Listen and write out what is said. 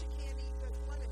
you can't eat this money.